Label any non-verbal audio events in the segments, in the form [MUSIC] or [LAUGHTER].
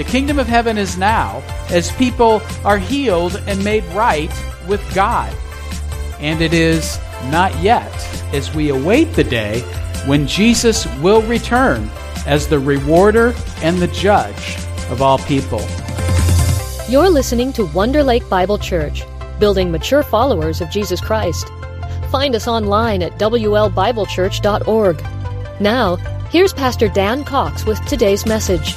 The kingdom of heaven is now as people are healed and made right with God. And it is not yet as we await the day when Jesus will return as the rewarder and the judge of all people. You're listening to Wonder Lake Bible Church, building mature followers of Jesus Christ. Find us online at WLBibleChurch.org. Now, here's Pastor Dan Cox with today's message.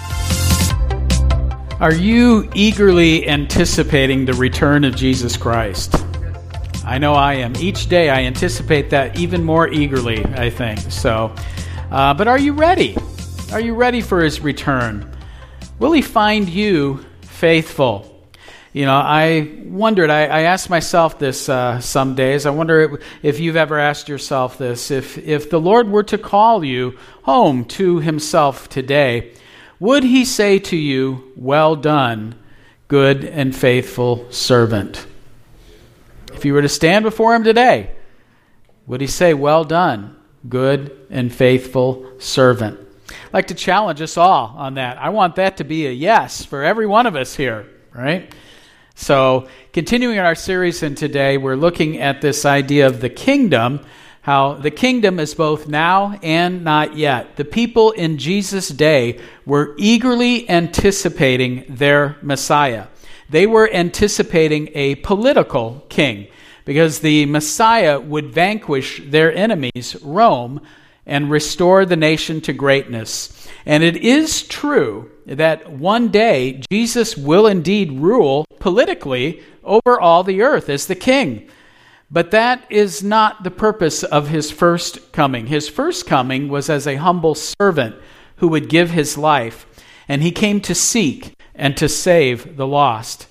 Are you eagerly anticipating the return of Jesus Christ? I know I am. Each day I anticipate that even more eagerly, I think. So, uh, but are you ready? Are you ready for his return? Will he find you faithful? You know, I wondered, I, I asked myself this uh, some days. I wonder if you've ever asked yourself this. If, if the Lord were to call you home to himself today, would he say to you, Well done, good and faithful servant? If you were to stand before him today, would he say, Well done, good and faithful servant? I'd like to challenge us all on that. I want that to be a yes for every one of us here, right? So, continuing our series, and today we're looking at this idea of the kingdom how the kingdom is both now and not yet. The people in Jesus' day were eagerly anticipating their Messiah. They were anticipating a political king because the Messiah would vanquish their enemies, Rome, and restore the nation to greatness. And it is true that one day Jesus will indeed rule politically over all the earth as the king. But that is not the purpose of his first coming. His first coming was as a humble servant who would give his life, and he came to seek and to save the lost.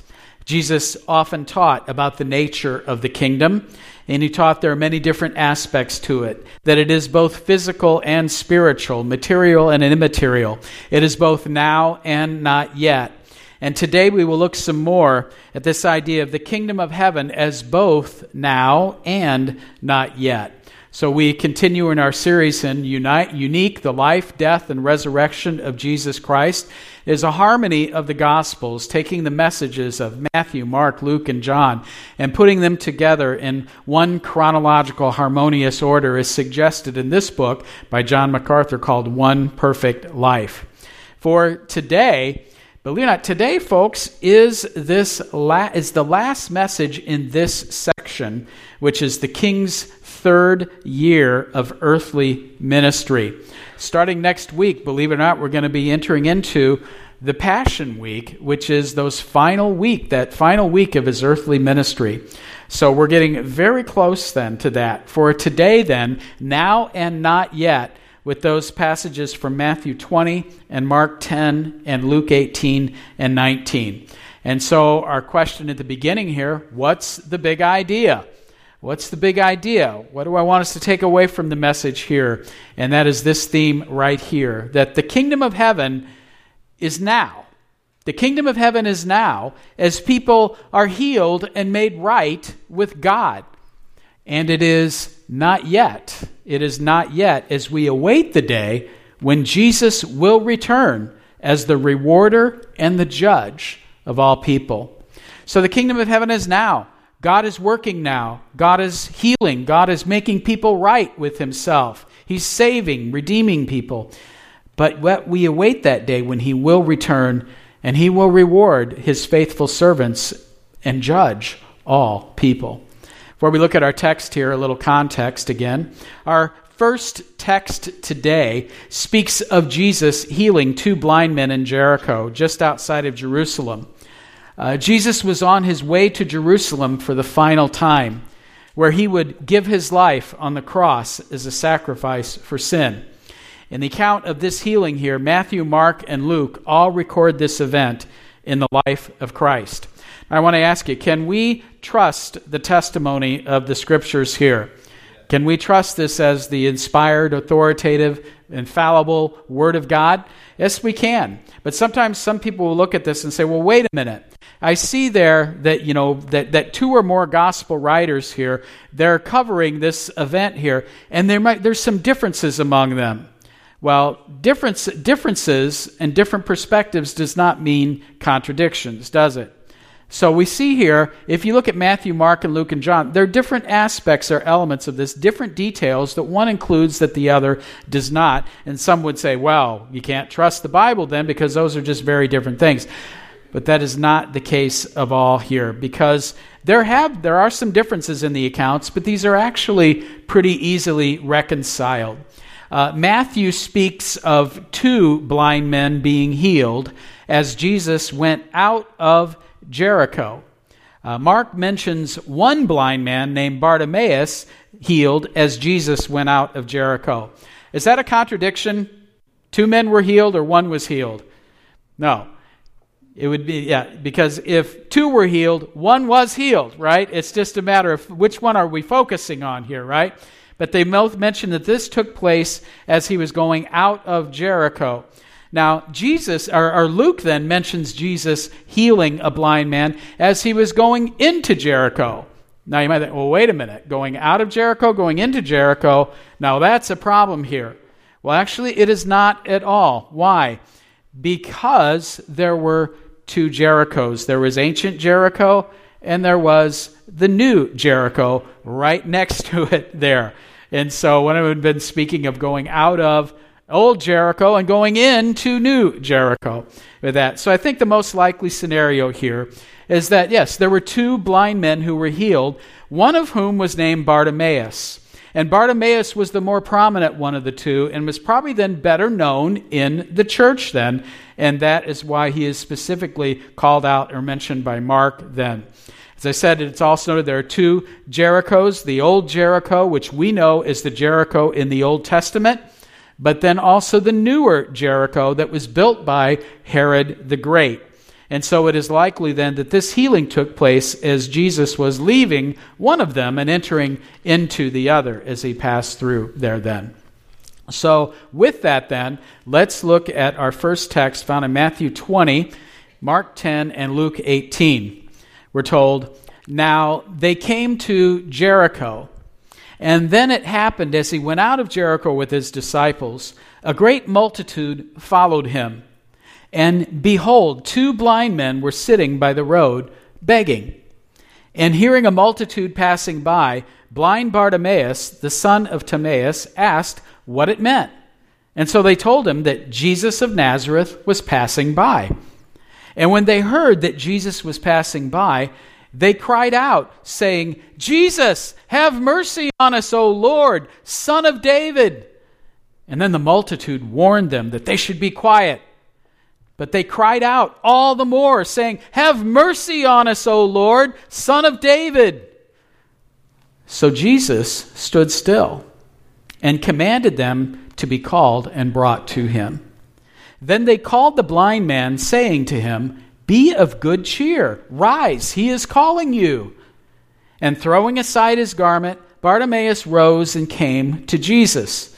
Jesus often taught about the nature of the kingdom, and he taught there are many different aspects to it, that it is both physical and spiritual, material and immaterial. It is both now and not yet. And today we will look some more at this idea of the kingdom of heaven as both now and not yet. So we continue in our series in Unite, Unique, the life, death, and resurrection of Jesus Christ. Is a harmony of the Gospels, taking the messages of Matthew, Mark, Luke, and John, and putting them together in one chronological, harmonious order, is suggested in this book by John MacArthur called One Perfect Life. For today, Believe it or not, today, folks, is this la- is the last message in this section, which is the king's third year of earthly ministry. Starting next week, believe it or not, we're going to be entering into the Passion Week, which is those final week, that final week of his earthly ministry. So we're getting very close then to that. For today, then, now and not yet, with those passages from Matthew 20 and Mark 10 and Luke 18 and 19. And so, our question at the beginning here what's the big idea? What's the big idea? What do I want us to take away from the message here? And that is this theme right here that the kingdom of heaven is now. The kingdom of heaven is now as people are healed and made right with God. And it is not yet. It is not yet as we await the day when Jesus will return as the rewarder and the judge of all people. So the kingdom of heaven is now. God is working now. God is healing. God is making people right with himself. He's saving, redeeming people. But we await that day when he will return and he will reward his faithful servants and judge all people. Before we look at our text here, a little context again. Our first text today speaks of Jesus healing two blind men in Jericho, just outside of Jerusalem. Uh, Jesus was on his way to Jerusalem for the final time, where he would give his life on the cross as a sacrifice for sin. In the account of this healing here, Matthew, Mark, and Luke all record this event in the life of Christ. I want to ask you can we trust the testimony of the scriptures here? Can we trust this as the inspired, authoritative, infallible Word of God? Yes, we can. But sometimes some people will look at this and say, well, wait a minute. I see there that, you know, that, that two or more gospel writers here, they're covering this event here, and there might, there's some differences among them. Well, difference, differences and different perspectives does not mean contradictions, does it? So we see here, if you look at Matthew, Mark, and Luke, and John, there are different aspects or elements of this, different details that one includes that the other does not. And some would say, well, you can't trust the Bible then because those are just very different things. But that is not the case of all here because there have there are some differences in the accounts, but these are actually pretty easily reconciled. Uh, Matthew speaks of two blind men being healed as Jesus went out of Jericho. Uh, Mark mentions one blind man named Bartimaeus healed as Jesus went out of Jericho. Is that a contradiction? Two men were healed or one was healed? No. It would be, yeah, because if two were healed, one was healed, right? It's just a matter of which one are we focusing on here, right? But they both mention that this took place as he was going out of Jericho. Now, Jesus, or, or, Luke then mentions Jesus healing a blind man as he was going into Jericho. Now, you might think, well, wait a minute. Going out of Jericho, going into Jericho, now that's a problem here. Well, actually, it is not at all. Why? Because there were two Jerichos. There was ancient Jericho, and there was the new Jericho right [LAUGHS] next to it there. And so when I had been speaking of going out of old Jericho and going into new Jericho with that. So I think the most likely scenario here is that, yes, there were two blind men who were healed, one of whom was named Bartimaeus. And Bartimaeus was the more prominent one of the two and was probably then better known in the church then. And that is why he is specifically called out or mentioned by Mark then. As I said, it's also noted there are two Jerichos the old Jericho, which we know is the Jericho in the Old Testament, but then also the newer Jericho that was built by Herod the Great. And so it is likely then that this healing took place as Jesus was leaving one of them and entering into the other as he passed through there then. So, with that, then, let's look at our first text found in Matthew 20, Mark 10, and Luke 18 we're told, Now they came to Jericho. And then it happened as he went out of Jericho with his disciples, a great multitude followed him. And behold, two blind men were sitting by the road, begging. And hearing a multitude passing by, blind Bartimaeus, the son of Timaeus, asked what it meant. And so they told him that Jesus of Nazareth was passing by. And when they heard that Jesus was passing by, they cried out, saying, Jesus, have mercy on us, O Lord, Son of David. And then the multitude warned them that they should be quiet. But they cried out all the more, saying, Have mercy on us, O Lord, Son of David. So Jesus stood still and commanded them to be called and brought to him. Then they called the blind man, saying to him, Be of good cheer, rise, he is calling you. And throwing aside his garment, Bartimaeus rose and came to Jesus.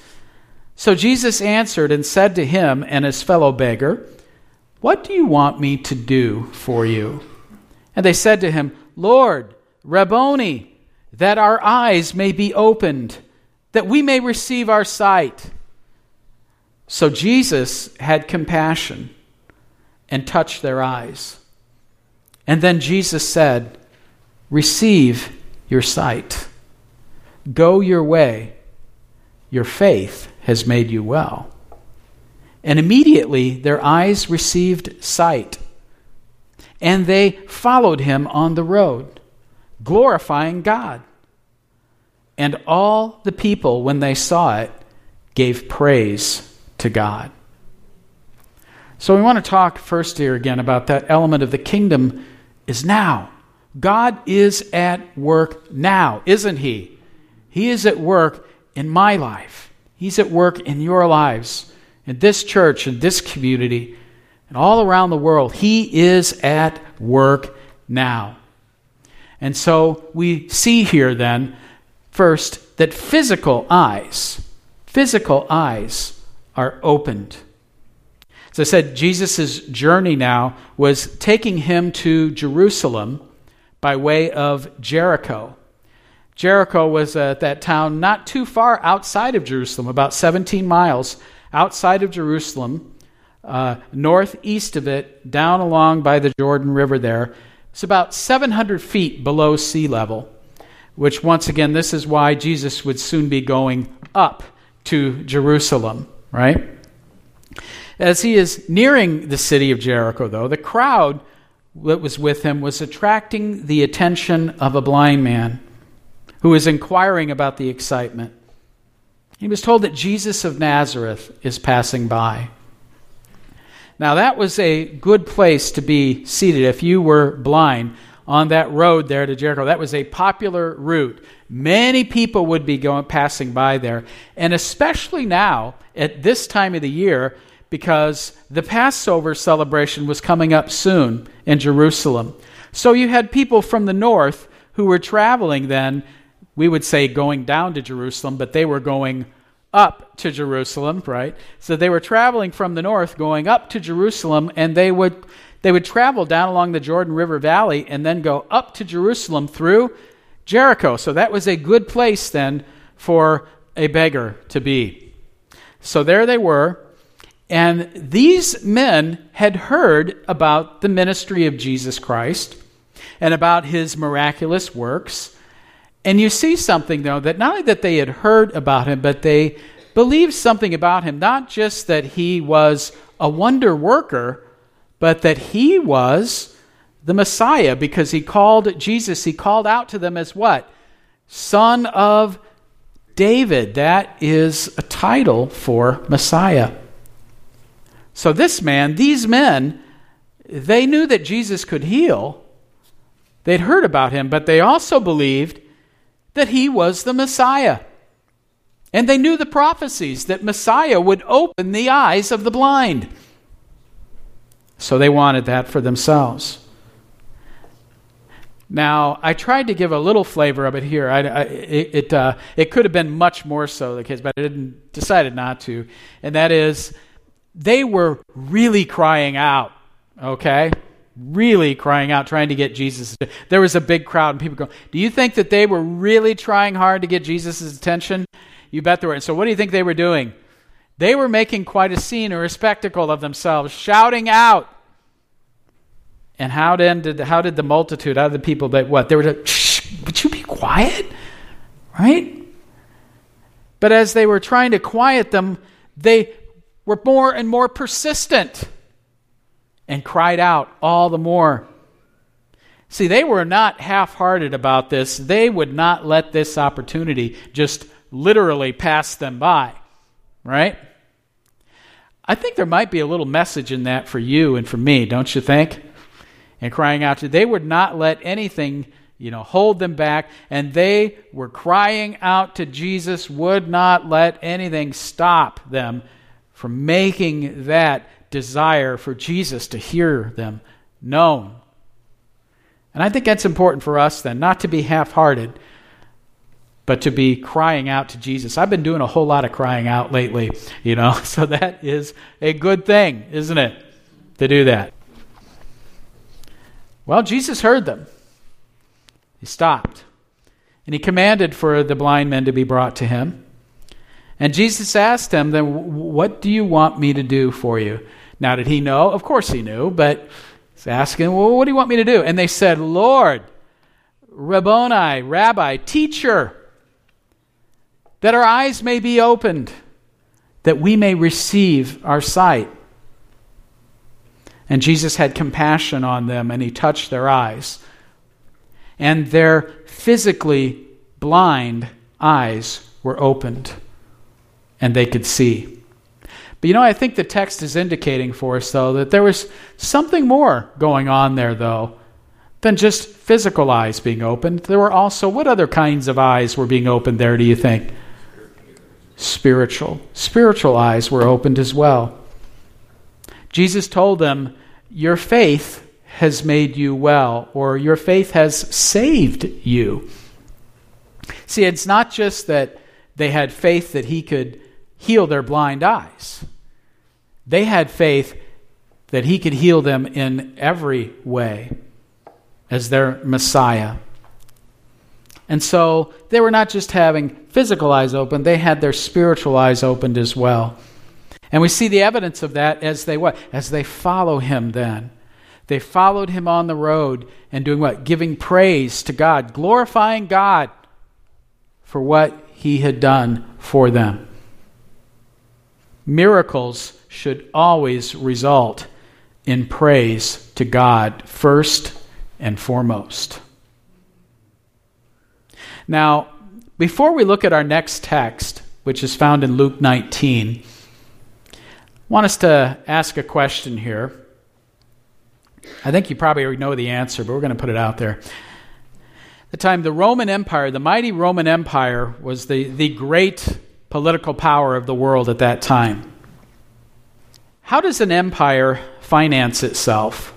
So Jesus answered and said to him and his fellow beggar, What do you want me to do for you? And they said to him, Lord, Rabboni, that our eyes may be opened, that we may receive our sight. So Jesus had compassion and touched their eyes. And then Jesus said, Receive your sight. Go your way. Your faith has made you well. And immediately their eyes received sight, and they followed him on the road, glorifying God. And all the people, when they saw it, gave praise to God. So we want to talk first here again about that element of the kingdom is now. God is at work now, isn't He? He is at work in my life. He's at work in your lives, in this church, in this community, and all around the world. He is at work now. And so we see here then, first, that physical eyes, physical eyes are opened. As I said, Jesus' journey now was taking him to Jerusalem by way of Jericho. Jericho was uh, that town not too far outside of Jerusalem, about 17 miles outside of Jerusalem, uh, northeast of it, down along by the Jordan River there. It's about 700 feet below sea level, which, once again, this is why Jesus would soon be going up to Jerusalem, right? As he is nearing the city of Jericho, though, the crowd that was with him was attracting the attention of a blind man who was inquiring about the excitement. He was told that Jesus of Nazareth is passing by. Now, that was a good place to be seated if you were blind on that road there to Jericho. That was a popular route. Many people would be going passing by there, and especially now at this time of the year because the Passover celebration was coming up soon in Jerusalem. So you had people from the north who were traveling then, we would say going down to Jerusalem, but they were going up to Jerusalem, right? So they were traveling from the north going up to Jerusalem and they would they would travel down along the Jordan River Valley and then go up to Jerusalem through Jericho. So that was a good place then for a beggar to be. So there they were. And these men had heard about the ministry of Jesus Christ and about his miraculous works. And you see something, though, that not only that they had heard about him, but they believed something about him, not just that he was a wonder worker, but that he was the Messiah because he called Jesus, he called out to them as what? Son of David. That is a title for Messiah. So, this man, these men, they knew that Jesus could heal. They'd heard about him, but they also believed that he was the Messiah. And they knew the prophecies that Messiah would open the eyes of the blind. So they wanted that for themselves. Now, I tried to give a little flavor of it here. I, I, it, uh, it could have been much more so, the kids, but I didn't, decided not to. And that is, they were really crying out, okay? Really crying out, trying to get Jesus. There was a big crowd, and people go, Do you think that they were really trying hard to get Jesus' attention? You bet they were. So, what do you think they were doing? They were making quite a scene or a spectacle of themselves, shouting out. And how did how did the multitude, how did the people that what? They were to, shh, would you be quiet? Right? But as they were trying to quiet them, they were more and more persistent and cried out all the more. See, they were not half hearted about this. They would not let this opportunity just literally pass them by, right? I think there might be a little message in that for you and for me, don't you think? And crying out to, they would not let anything, you know, hold them back. And they were crying out to Jesus, would not let anything stop them from making that desire for Jesus to hear them known. And I think that's important for us then, not to be half hearted, but to be crying out to Jesus. I've been doing a whole lot of crying out lately, you know, [LAUGHS] so that is a good thing, isn't it, to do that? Well, Jesus heard them. He stopped, and he commanded for the blind men to be brought to him. And Jesus asked them, Then what do you want me to do for you? Now, did he know? Of course he knew, but he's asking, Well, what do you want me to do? And they said, Lord, Rabboni, Rabbi, teacher, that our eyes may be opened, that we may receive our sight. And Jesus had compassion on them, and he touched their eyes. And their physically blind eyes were opened and they could see. But you know, I think the text is indicating for us, though, that there was something more going on there, though, than just physical eyes being opened. There were also, what other kinds of eyes were being opened there, do you think? Spiritual. Spiritual eyes were opened as well. Jesus told them, Your faith has made you well, or your faith has saved you. See, it's not just that they had faith that he could heal their blind eyes. They had faith that he could heal them in every way as their Messiah. And so they were not just having physical eyes open, they had their spiritual eyes opened as well. And we see the evidence of that as they what? As they follow him then. They followed him on the road and doing what? Giving praise to God, glorifying God for what he had done for them. Miracles should always result in praise to God first and foremost. Now, before we look at our next text, which is found in Luke 19, I want us to ask a question here. I think you probably already know the answer, but we're going to put it out there. At the time, the Roman Empire, the mighty Roman Empire, was the, the great political power of the world at that time. How does an empire finance itself?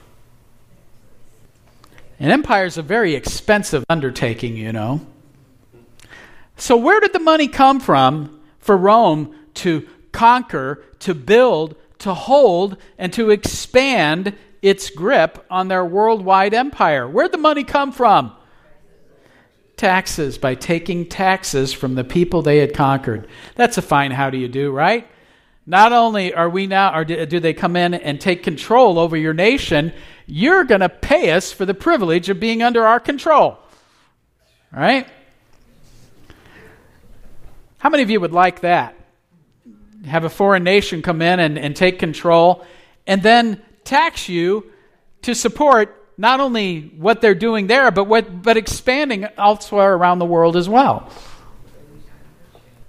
An empire is a very expensive undertaking, you know. So, where did the money come from for Rome to conquer, to build, to hold, and to expand its grip on their worldwide empire? Where'd the money come from? Taxes, by taking taxes from the people they had conquered. That's a fine how do you do, right? Not only are we now, or do they come in and take control over your nation, you're going to pay us for the privilege of being under our control. Right? How many of you would like that? Have a foreign nation come in and, and take control and then tax you to support not only what they're doing there, but, what, but expanding elsewhere around the world as well.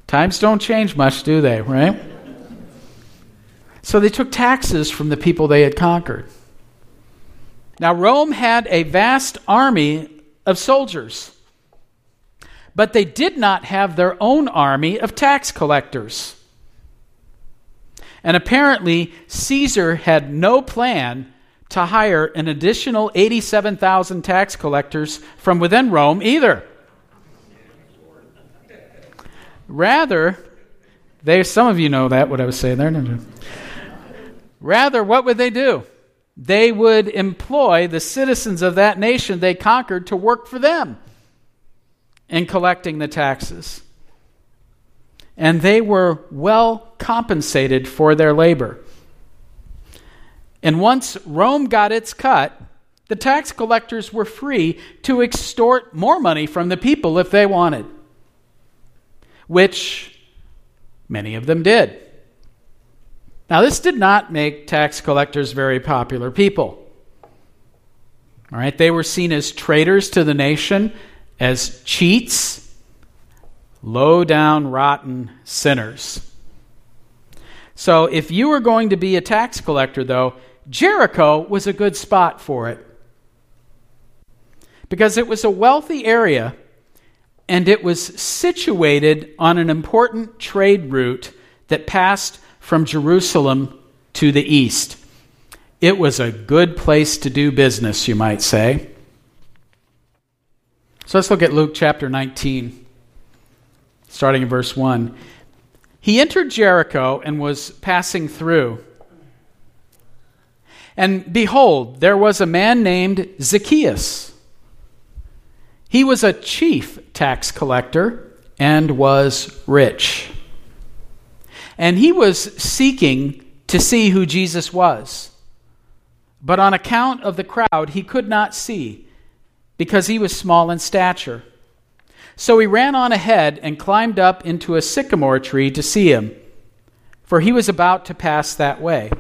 Times don't change much, do they, right? So they took taxes from the people they had conquered. Now, Rome had a vast army of soldiers, but they did not have their own army of tax collectors. And apparently, Caesar had no plan to hire an additional 87,000 tax collectors from within Rome either. Rather, they, some of you know that, what I was saying there. Rather, what would they do? They would employ the citizens of that nation they conquered to work for them in collecting the taxes. And they were well compensated for their labor. And once Rome got its cut, the tax collectors were free to extort more money from the people if they wanted, which many of them did. Now, this did not make tax collectors very popular people. All right, they were seen as traitors to the nation, as cheats, low down, rotten sinners. So, if you were going to be a tax collector, though, Jericho was a good spot for it. Because it was a wealthy area and it was situated on an important trade route that passed from Jerusalem to the east. It was a good place to do business, you might say. So let's look at Luke chapter 19, starting in verse 1. He entered Jericho and was passing through. And behold, there was a man named Zacchaeus. He was a chief tax collector and was rich. And he was seeking to see who Jesus was. But on account of the crowd, he could not see because he was small in stature. So he ran on ahead and climbed up into a sycamore tree to see him, for he was about to pass that way.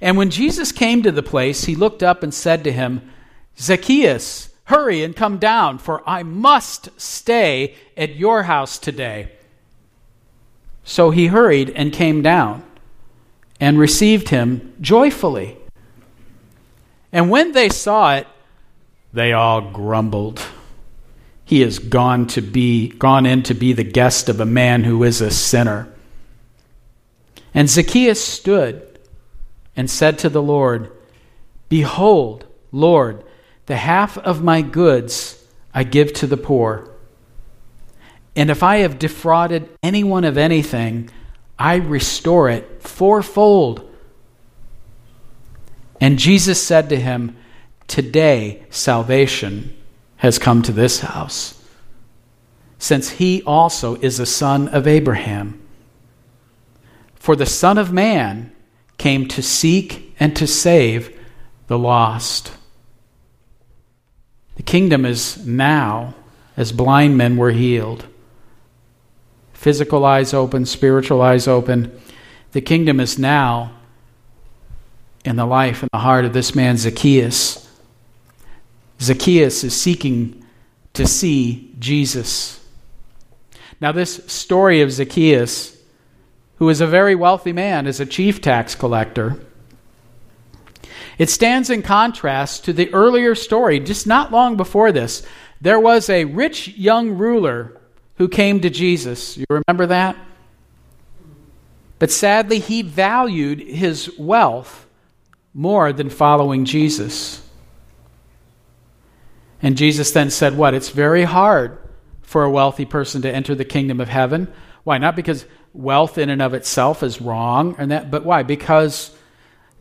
And when Jesus came to the place, he looked up and said to him, Zacchaeus, hurry and come down, for I must stay at your house today. So he hurried and came down and received him joyfully. And when they saw it, they all grumbled. He has gone to be gone in to be the guest of a man who is a sinner. And Zacchaeus stood and said to the Lord, Behold, Lord, the half of my goods I give to the poor. And if I have defrauded anyone of anything, I restore it fourfold. And Jesus said to him, Today salvation has come to this house, since he also is a son of Abraham. For the Son of Man came to seek and to save the lost. The kingdom is now as blind men were healed. Physical eyes open, spiritual eyes open. The kingdom is now in the life and the heart of this man, Zacchaeus. Zacchaeus is seeking to see Jesus. Now, this story of Zacchaeus, who is a very wealthy man, is a chief tax collector. It stands in contrast to the earlier story, just not long before this. There was a rich young ruler who came to Jesus. You remember that? But sadly, he valued his wealth more than following Jesus. And Jesus then said, What? It's very hard for a wealthy person to enter the kingdom of heaven. Why? Not because wealth in and of itself is wrong, and that, but why? Because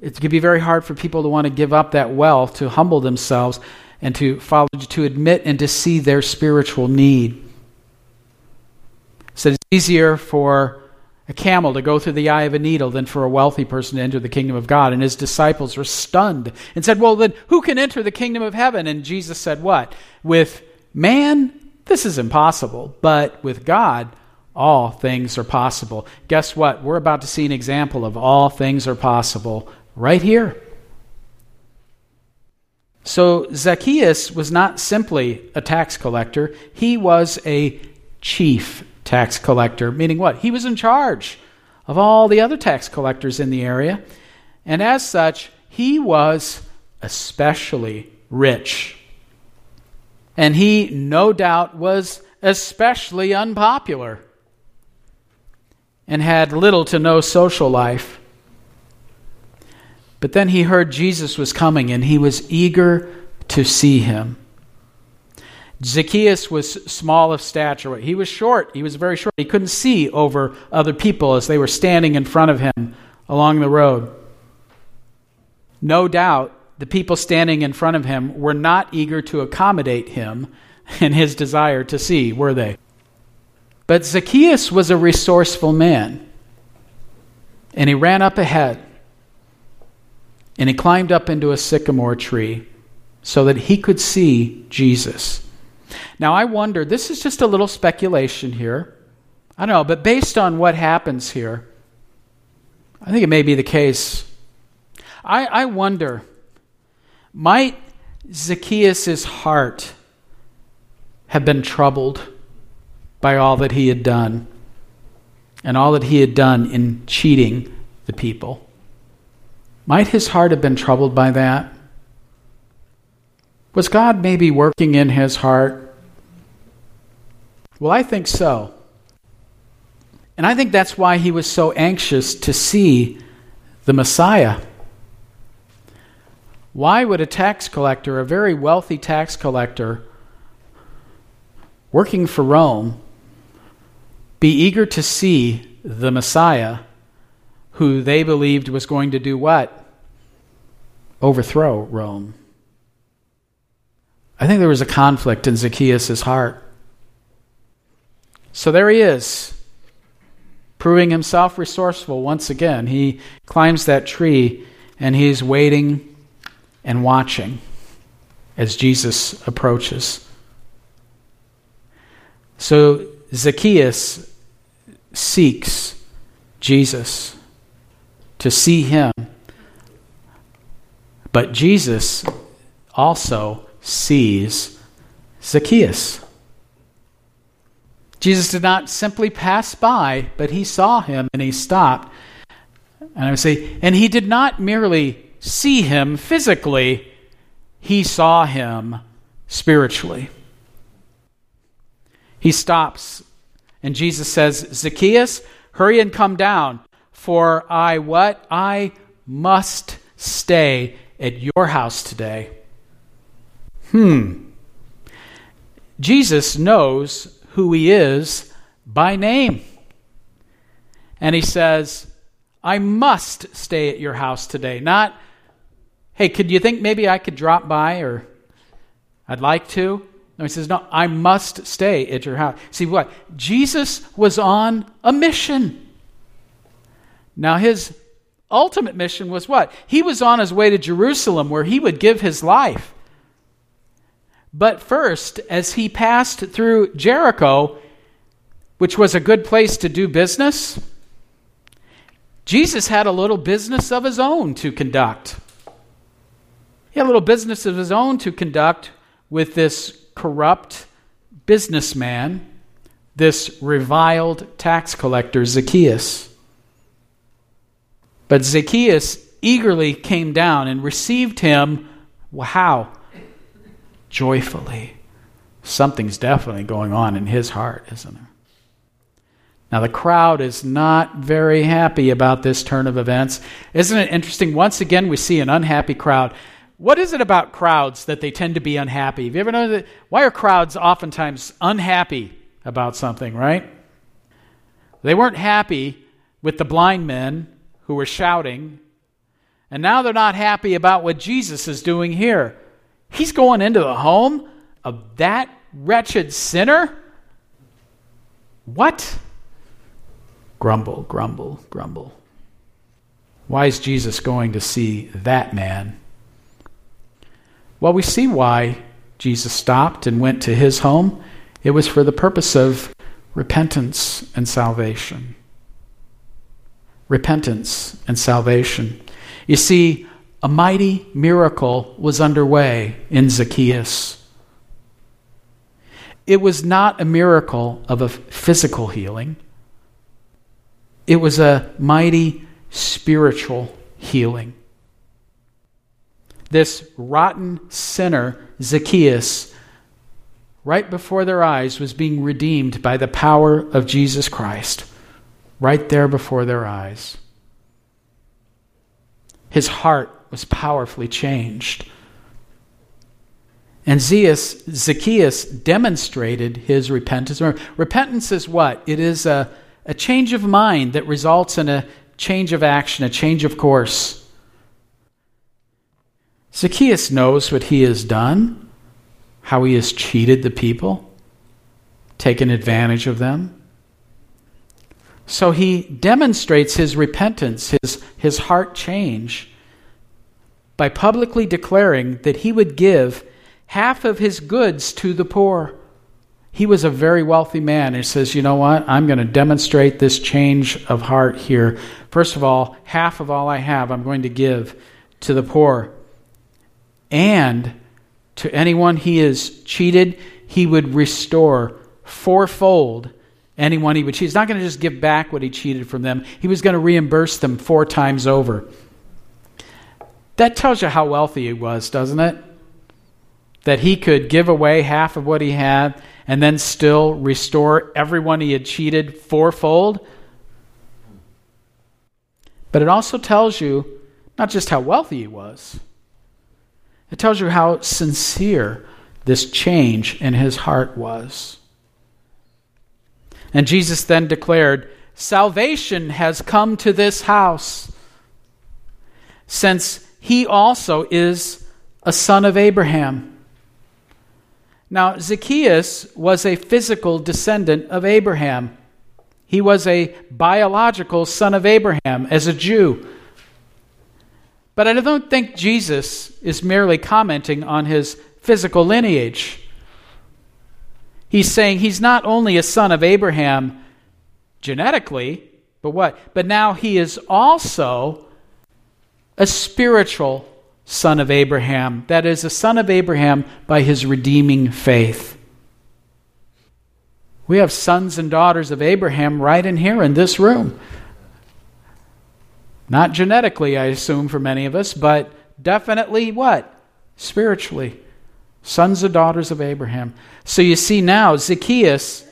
it can be very hard for people to want to give up that wealth, to humble themselves, and to follow, to admit and to see their spiritual need. So it's easier for a camel to go through the eye of a needle than for a wealthy person to enter the kingdom of God. And his disciples were stunned and said, Well, then who can enter the kingdom of heaven? And Jesus said, What? With man, this is impossible, but with God, all things are possible. Guess what? We're about to see an example of all things are possible right here. So Zacchaeus was not simply a tax collector, he was a chief tax collector, meaning what? He was in charge of all the other tax collectors in the area. And as such, he was especially rich. And he, no doubt, was especially unpopular and had little to no social life. But then he heard Jesus was coming and he was eager to see him. Zacchaeus was small of stature. He was short. He was very short. He couldn't see over other people as they were standing in front of him along the road. No doubt the people standing in front of him were not eager to accommodate him in his desire to see, were they? But Zacchaeus was a resourceful man. And he ran up ahead. And he climbed up into a sycamore tree so that he could see Jesus. Now, I wonder, this is just a little speculation here. I don't know, but based on what happens here, I think it may be the case. I, I wonder, might Zacchaeus' heart have been troubled by all that he had done and all that he had done in cheating the people? Might his heart have been troubled by that? Was God maybe working in his heart well, I think so. And I think that's why he was so anxious to see the Messiah. Why would a tax collector, a very wealthy tax collector, working for Rome, be eager to see the Messiah who they believed was going to do what? Overthrow Rome. I think there was a conflict in Zacchaeus' heart. So there he is, proving himself resourceful once again. He climbs that tree and he's waiting and watching as Jesus approaches. So Zacchaeus seeks Jesus to see him, but Jesus also sees Zacchaeus. Jesus did not simply pass by, but he saw him and he stopped. And I would say, and he did not merely see him physically, he saw him spiritually. He stops, and Jesus says, Zacchaeus, hurry and come down, for I what? I must stay at your house today. Hmm. Jesus knows who he is by name. And he says, I must stay at your house today. Not, hey, could you think maybe I could drop by or I'd like to? No, he says, no, I must stay at your house. See what? Jesus was on a mission. Now, his ultimate mission was what? He was on his way to Jerusalem where he would give his life. But first, as he passed through Jericho, which was a good place to do business, Jesus had a little business of his own to conduct. He had a little business of his own to conduct with this corrupt businessman, this reviled tax collector, Zacchaeus. But Zacchaeus eagerly came down and received him. How? Joyfully. Something's definitely going on in his heart, isn't there? Now, the crowd is not very happy about this turn of events. Isn't it interesting? Once again, we see an unhappy crowd. What is it about crowds that they tend to be unhappy? Have you ever noticed that? Why are crowds oftentimes unhappy about something, right? They weren't happy with the blind men who were shouting, and now they're not happy about what Jesus is doing here. He's going into the home of that wretched sinner? What? Grumble, grumble, grumble. Why is Jesus going to see that man? Well, we see why Jesus stopped and went to his home. It was for the purpose of repentance and salvation. Repentance and salvation. You see, a mighty miracle was underway in Zacchaeus. It was not a miracle of a physical healing, it was a mighty spiritual healing this rotten sinner, Zacchaeus, right before their eyes, was being redeemed by the power of Jesus Christ, right there before their eyes. His heart was powerfully changed. And Zacchaeus demonstrated his repentance. Repentance is what? It is a, a change of mind that results in a change of action, a change of course. Zacchaeus knows what he has done, how he has cheated the people, taken advantage of them. So he demonstrates his repentance, his, his heart change, by publicly declaring that he would give half of his goods to the poor. He was a very wealthy man. He says, You know what? I'm going to demonstrate this change of heart here. First of all, half of all I have, I'm going to give to the poor and to anyone he has cheated, he would restore fourfold anyone he would cheat. He's not going to just give back what he cheated from them, he was going to reimburse them four times over. That tells you how wealthy he was, doesn't it? That he could give away half of what he had and then still restore everyone he had cheated fourfold. But it also tells you not just how wealthy he was it tells you how sincere this change in his heart was. And Jesus then declared, Salvation has come to this house, since he also is a son of Abraham. Now, Zacchaeus was a physical descendant of Abraham. He was a biological son of Abraham as a Jew. But I don't think Jesus is merely commenting on his physical lineage. He's saying he's not only a son of Abraham genetically, but what? But now he is also a spiritual son of Abraham. That is, a son of Abraham by his redeeming faith. We have sons and daughters of Abraham right in here in this room. Not genetically, I assume, for many of us, but definitely what? Spiritually. Sons and daughters of Abraham. So you see now, Zacchaeus,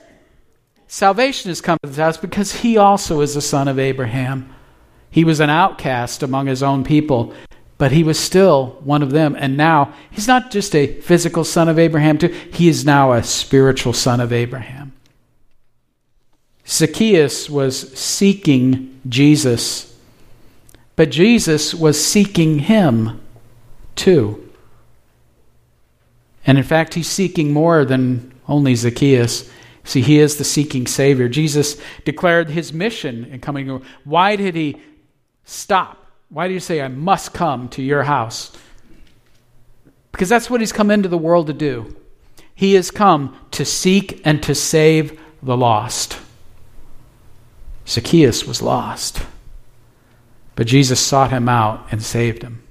salvation has come to this house because he also is a son of Abraham. He was an outcast among his own people, but he was still one of them. And now he's not just a physical son of Abraham, too, he is now a spiritual son of Abraham. Zacchaeus was seeking Jesus but Jesus was seeking him too. And in fact, he's seeking more than only Zacchaeus. See, he is the seeking Savior. Jesus declared his mission in coming. Why did he stop? Why do you say, I must come to your house? Because that's what he's come into the world to do. He has come to seek and to save the lost. Zacchaeus was lost, but Jesus sought him out and saved him.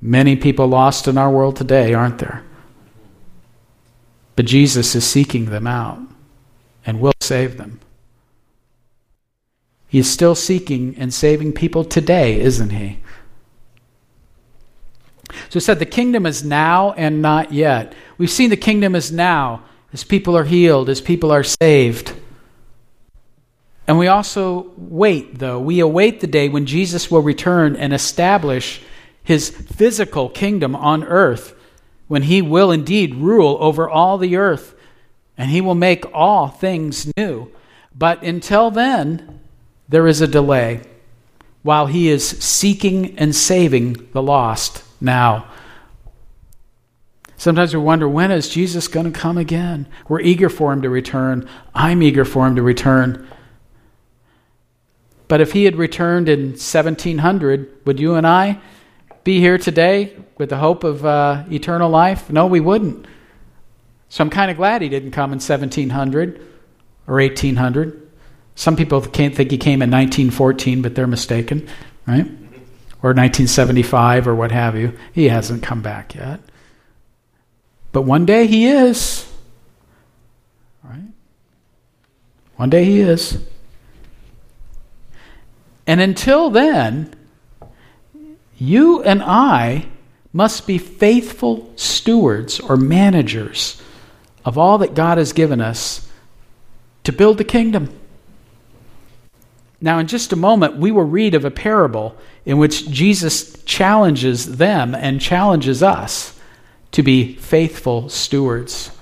Many people lost in our world today, aren't there? But Jesus is seeking them out and will save them. He is still seeking and saving people today, isn't he? So it said the kingdom is now and not yet. We've seen the kingdom is now as people are healed, as people are saved. And we also wait, though. We await the day when Jesus will return and establish his physical kingdom on earth, when he will indeed rule over all the earth and he will make all things new. But until then, there is a delay while he is seeking and saving the lost now. Sometimes we wonder when is Jesus going to come again? We're eager for him to return. I'm eager for him to return. But if he had returned in 1700, would you and I be here today with the hope of uh, eternal life? No, we wouldn't. So I'm kind of glad he didn't come in 1700 or 1800. Some people can't think he came in 1914, but they're mistaken, right? or 1975 or what have you. He hasn't come back yet. But one day he is. Right? One day he is. And until then, you and I must be faithful stewards or managers of all that God has given us to build the kingdom. Now, in just a moment, we will read of a parable in which Jesus challenges them and challenges us to be faithful stewards.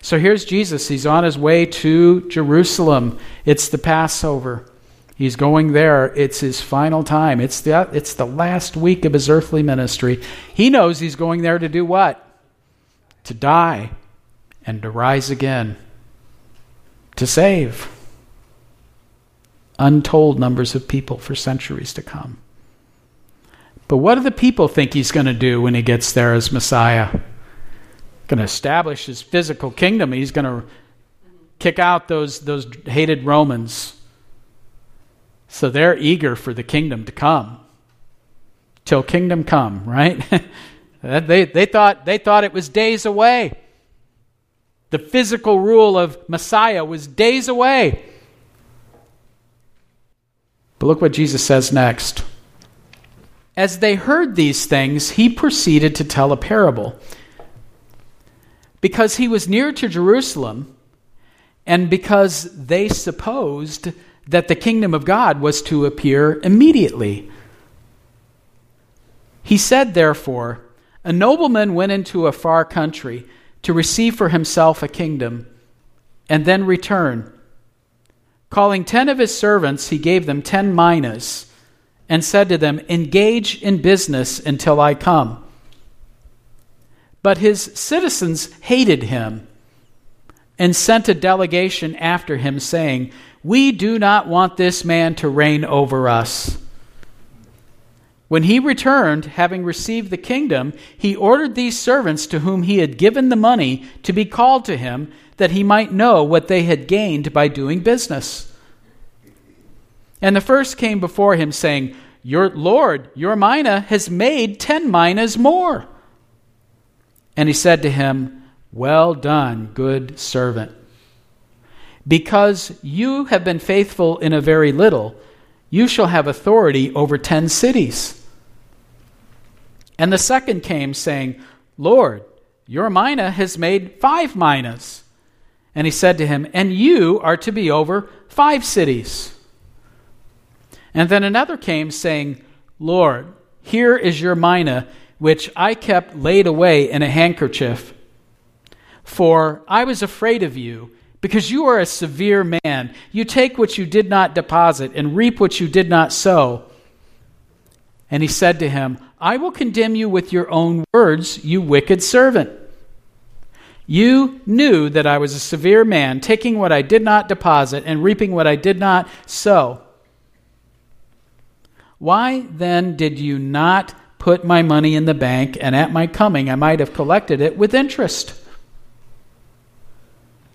So here's Jesus. He's on his way to Jerusalem. It's the Passover. He's going there. It's his final time. It's the, it's the last week of his earthly ministry. He knows he's going there to do what? To die and to rise again, to save untold numbers of people for centuries to come. But what do the people think he's going to do when he gets there as Messiah? Going to establish his physical kingdom. He's going to kick out those, those hated Romans. So they're eager for the kingdom to come. Till kingdom come, right? [LAUGHS] they, they, thought, they thought it was days away. The physical rule of Messiah was days away. But look what Jesus says next. As they heard these things, he proceeded to tell a parable. Because he was near to Jerusalem, and because they supposed that the kingdom of God was to appear immediately. He said, therefore, A nobleman went into a far country to receive for himself a kingdom, and then return Calling ten of his servants, he gave them ten minas and said to them, Engage in business until I come. But his citizens hated him and sent a delegation after him, saying, We do not want this man to reign over us. When he returned, having received the kingdom, he ordered these servants to whom he had given the money to be called to him that he might know what they had gained by doing business. And the first came before him, saying, Your Lord, your mina has made ten minas more. And he said to him, Well done, good servant. Because you have been faithful in a very little, you shall have authority over ten cities. And the second came, saying, Lord, your mina has made five minas. And he said to him, And you are to be over five cities. And then another came, saying, Lord, here is your mina, which I kept laid away in a handkerchief. For I was afraid of you, because you are a severe man. You take what you did not deposit, and reap what you did not sow. And he said to him, I will condemn you with your own words, you wicked servant. You knew that I was a severe man, taking what I did not deposit and reaping what I did not sow. Why then did you not put my money in the bank, and at my coming I might have collected it with interest?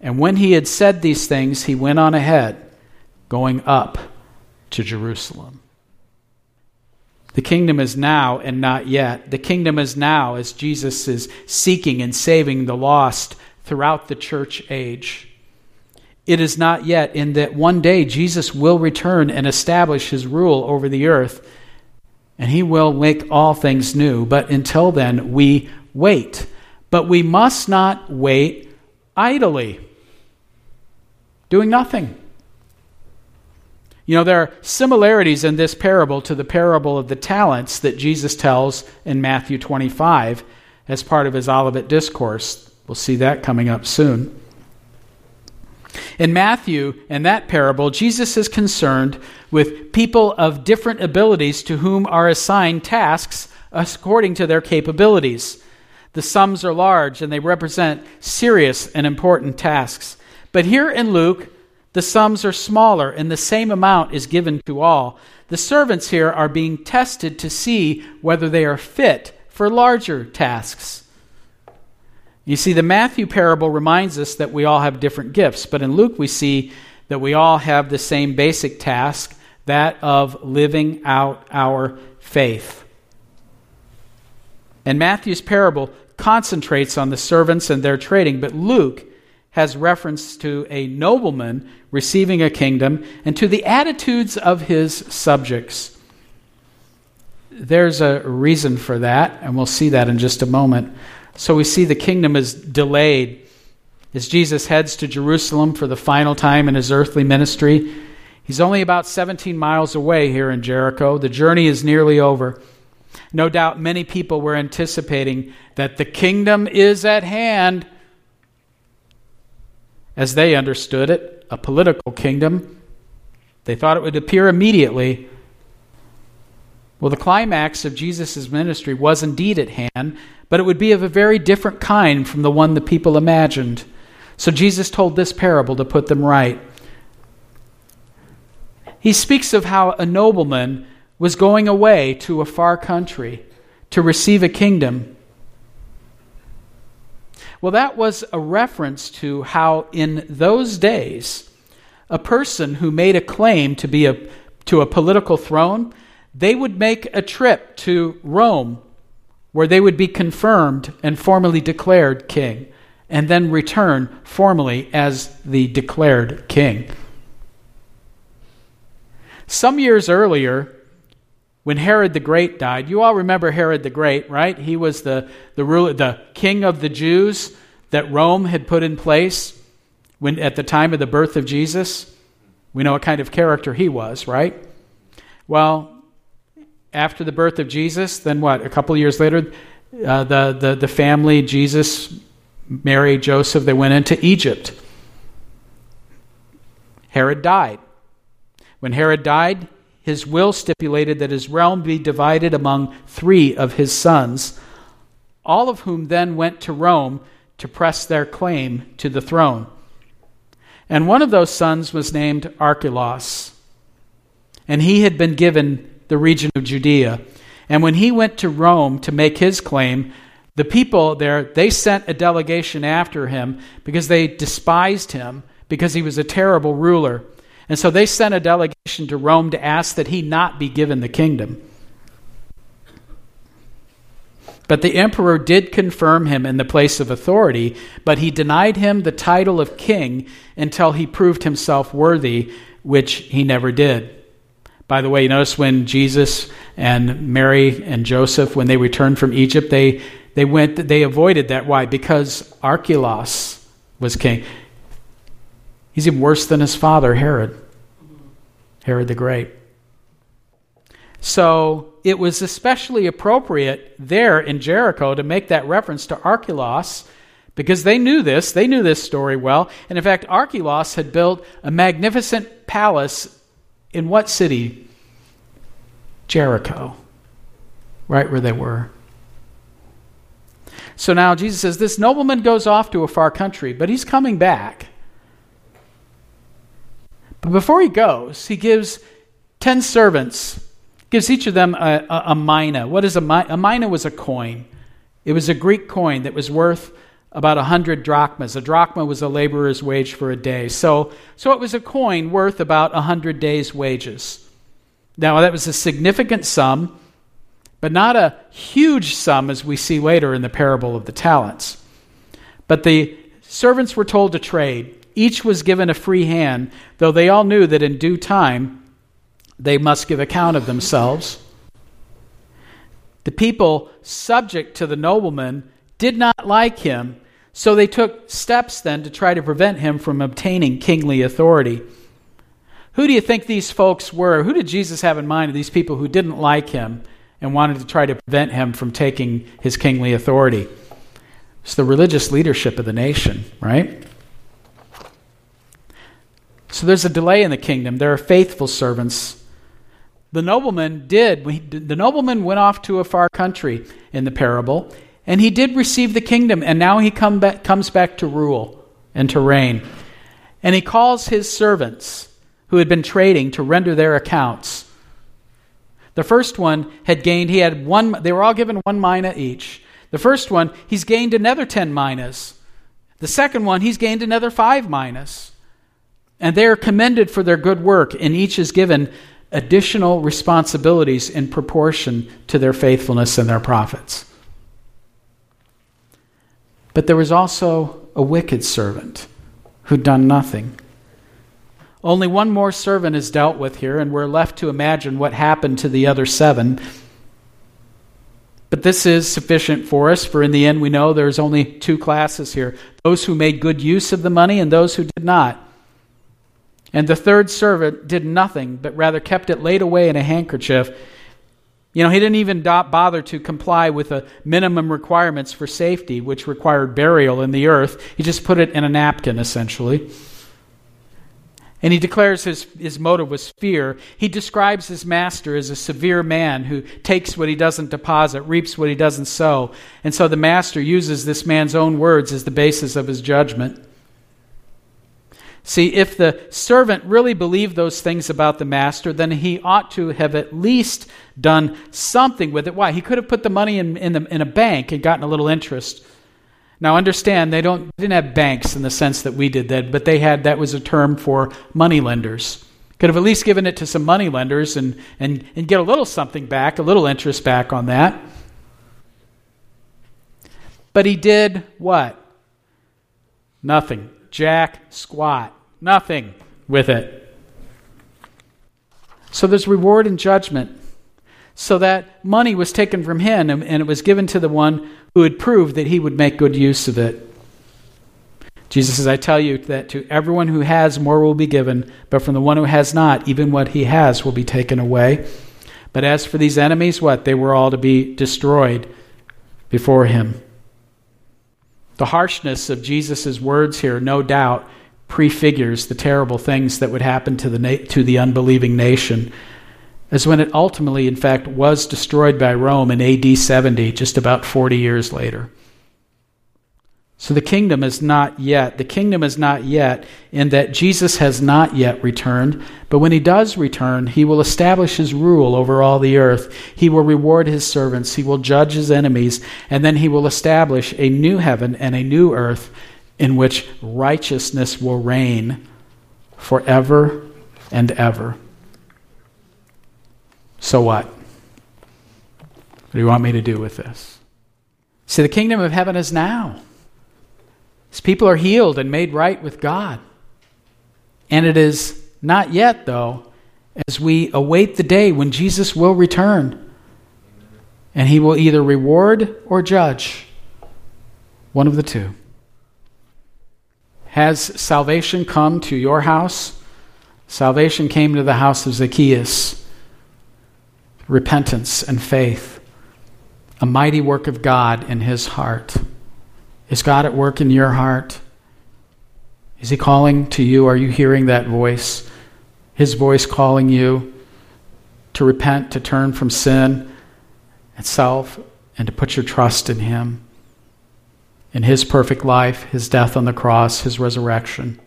And when he had said these things, he went on ahead, going up to Jerusalem. The kingdom is now and not yet. The kingdom is now as Jesus is seeking and saving the lost throughout the church age. It is not yet in that one day Jesus will return and establish his rule over the earth, and he will make all things new. But until then, we wait. But we must not wait idly, doing nothing. You know, there are similarities in this parable to the parable of the talents that Jesus tells in Matthew 25 as part of his Olivet Discourse. We'll see that coming up soon. In Matthew, in that parable, Jesus is concerned with people of different abilities to whom are assigned tasks according to their capabilities. The sums are large and they represent serious and important tasks. But here in Luke, the sums are smaller, and the same amount is given to all. The servants here are being tested to see whether they are fit for larger tasks. You see, the Matthew parable reminds us that we all have different gifts, but in Luke we see that we all have the same basic task that of living out our faith. And Matthew's parable concentrates on the servants and their trading, but Luke has reference to a nobleman receiving a kingdom and to the attitudes of his subjects. There's a reason for that, and we'll see that in just a moment. So we see the kingdom is delayed as Jesus heads to Jerusalem for the final time in his earthly ministry. He's only about 17 miles away here in Jericho. The journey is nearly over. No doubt many people were anticipating that the kingdom is at hand as they understood it, a political kingdom. They thought it would appear immediately. Well, the climax of Jesus' ministry was indeed at hand, but it would be of a very different kind from the one the people imagined. So Jesus told this parable to put them right. He speaks of how a nobleman was going away to a far country to receive a kingdom well, that was a reference to how in those days, a person who made a claim to be a, to a political throne, they would make a trip to Rome where they would be confirmed and formally declared king, and then return formally as the declared king. Some years earlier, when Herod the Great died. You all remember Herod the Great, right? He was the, the, ruler, the king of the Jews that Rome had put in place when, at the time of the birth of Jesus. We know what kind of character he was, right? Well, after the birth of Jesus, then what? A couple years later, uh, the, the, the family, Jesus, Mary, Joseph, they went into Egypt. Herod died. When Herod died, his will stipulated that his realm be divided among three of his sons, all of whom then went to Rome to press their claim to the throne. And one of those sons was named Archelaus, and he had been given the region of Judea. And when he went to Rome to make his claim, the people there, they sent a delegation after him because they despised him because he was a terrible ruler. And so they sent a delegation to Rome to ask that he not be given the kingdom. But the emperor did confirm him in the place of authority, but he denied him the title of king until he proved himself worthy, which he never did. By the way, you notice when Jesus and Mary and Joseph, when they returned from Egypt, they, they went they avoided that. Why? Because Archelaus was king. He's even worse than his father, Herod, Herod the Great. So it was especially appropriate there in Jericho to make that reference to Archelaus because they knew this. They knew this story well. And in fact, Archelaus had built a magnificent palace in what city? Jericho, right where they were. So now Jesus says, This nobleman goes off to a far country, but he's coming back. But before he goes, he gives 10 servants, gives each of them a, a, a mina. What is a mina? A mina was a coin. It was a Greek coin that was worth about a 100 drachmas. A drachma was a laborer's wage for a day. So, so it was a coin worth about a 100 days' wages. Now, that was a significant sum but not a huge sum as we see later in the parable of the talents. But the servants were told to trade. Each was given a free hand, though they all knew that in due time they must give account of themselves. The people subject to the nobleman did not like him, so they took steps then to try to prevent him from obtaining kingly authority. Who do you think these folks were? Who did Jesus have in mind of these people who didn't like him and wanted to try to prevent him from taking his kingly authority. It's the religious leadership of the nation, right? So there's a delay in the kingdom. There are faithful servants. The nobleman did. The nobleman went off to a far country in the parable, and he did receive the kingdom, and now he come back, comes back to rule and to reign. And he calls his servants who had been trading to render their accounts. The first one had gained, he had one, they were all given one mina each. The first one, he's gained another 10 minas. The second one, he's gained another five minas. And they are commended for their good work, and each is given additional responsibilities in proportion to their faithfulness and their profits. But there was also a wicked servant who'd done nothing. Only one more servant is dealt with here, and we're left to imagine what happened to the other seven. But this is sufficient for us, for in the end, we know there's only two classes here those who made good use of the money and those who did not. And the third servant did nothing, but rather kept it laid away in a handkerchief. You know, he didn't even bother to comply with the minimum requirements for safety, which required burial in the earth. He just put it in a napkin, essentially. And he declares his, his motive was fear. He describes his master as a severe man who takes what he doesn't deposit, reaps what he doesn't sow. And so the master uses this man's own words as the basis of his judgment. See, if the servant really believed those things about the master, then he ought to have at least done something with it. Why? He could have put the money in, in, the, in a bank and gotten a little interest. Now understand they don't didn't have banks in the sense that we did that, but they had that was a term for money lenders. Could have at least given it to some money lenders and, and, and get a little something back, a little interest back on that. But he did what? Nothing. Jack squat. Nothing with it. So there's reward and judgment. So that money was taken from him and, it was given to the one who had proved that he would make good use of it. Jesus says, I tell you that to everyone who has, more will be given, but from the one who has not, even what he has will be taken away. But as for these enemies, what? They were all to be destroyed before him. The harshness of Jesus' words here, no doubt, prefigures the terrible things that would happen to the, na- to the unbelieving nation as when it ultimately, in fact, was destroyed by Rome in AD 70, just about 40 years later. So the kingdom is not yet. The kingdom is not yet in that Jesus has not yet returned, but when he does return, he will establish his rule over all the earth. He will reward his servants, he will judge his enemies, and then he will establish a new heaven and a new earth in which righteousness will reign forever and ever. So what? What do you want me to do with this? See, the kingdom of heaven is now. As people are healed and made right with God. And it is not yet, though, as we await the day when Jesus will return. And he will either reward or judge. One of the two. Has salvation come to your house? Salvation came to the house of Zacchaeus repentance and faith, a mighty work of God in his heart. Is God at work in your heart? Is he calling to you? Are you hearing that voice? His voice calling you to repent, to turn from sin itself, and to put your trust in him, in his perfect life, his death on the cross, his resurrection.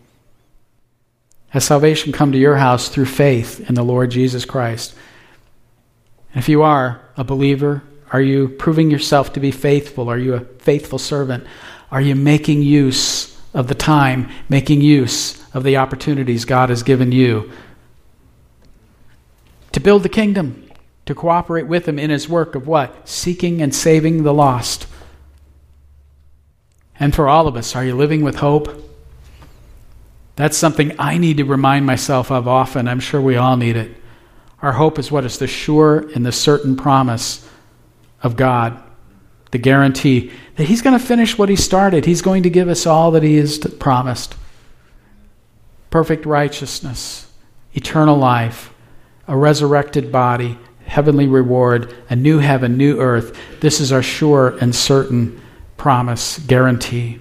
Has salvation come to your house through faith in the Lord Jesus Christ? If you are a believer, are you proving yourself to be faithful? Are you a faithful servant? Are you making use of the time, making use of the opportunities God has given you to build the kingdom, to cooperate with Him in His work of what? Seeking and saving the lost. And for all of us, are you living with hope? That's something I need to remind myself of often. I'm sure we all need it. Our hope is what is the sure and the certain promise of God, the guarantee that He's going to finish what He started. He's going to give us all that He has promised perfect righteousness, eternal life, a resurrected body, heavenly reward, a new heaven, new earth. This is our sure and certain promise, guarantee.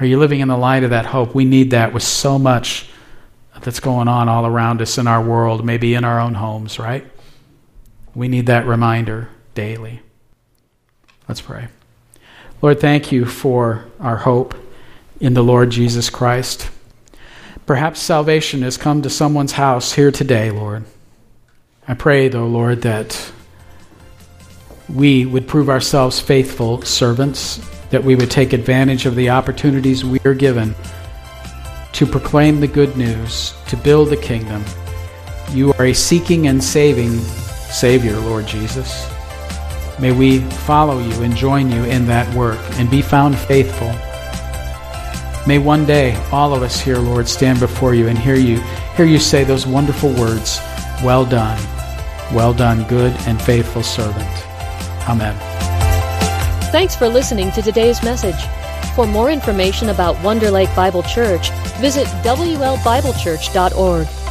Are you living in the light of that hope? We need that with so much that's going on all around us in our world, maybe in our own homes, right? We need that reminder daily. Let's pray. Lord, thank you for our hope in the Lord Jesus Christ. Perhaps salvation has come to someone's house here today, Lord. I pray, though, Lord, that we would prove ourselves faithful servants, that we would take advantage of the opportunities we are given to proclaim the good news, to build the kingdom. You are a seeking and saving Savior, Lord Jesus. May we follow you and join you in that work and be found faithful. May one day all of us here, Lord, stand before you and hear you hear you say those wonderful words, well done, well done, good and faithful servant. Amen. Thanks for listening to today's message. For more information about Wonder Lake Bible Church, visit WLBibleChurch.org.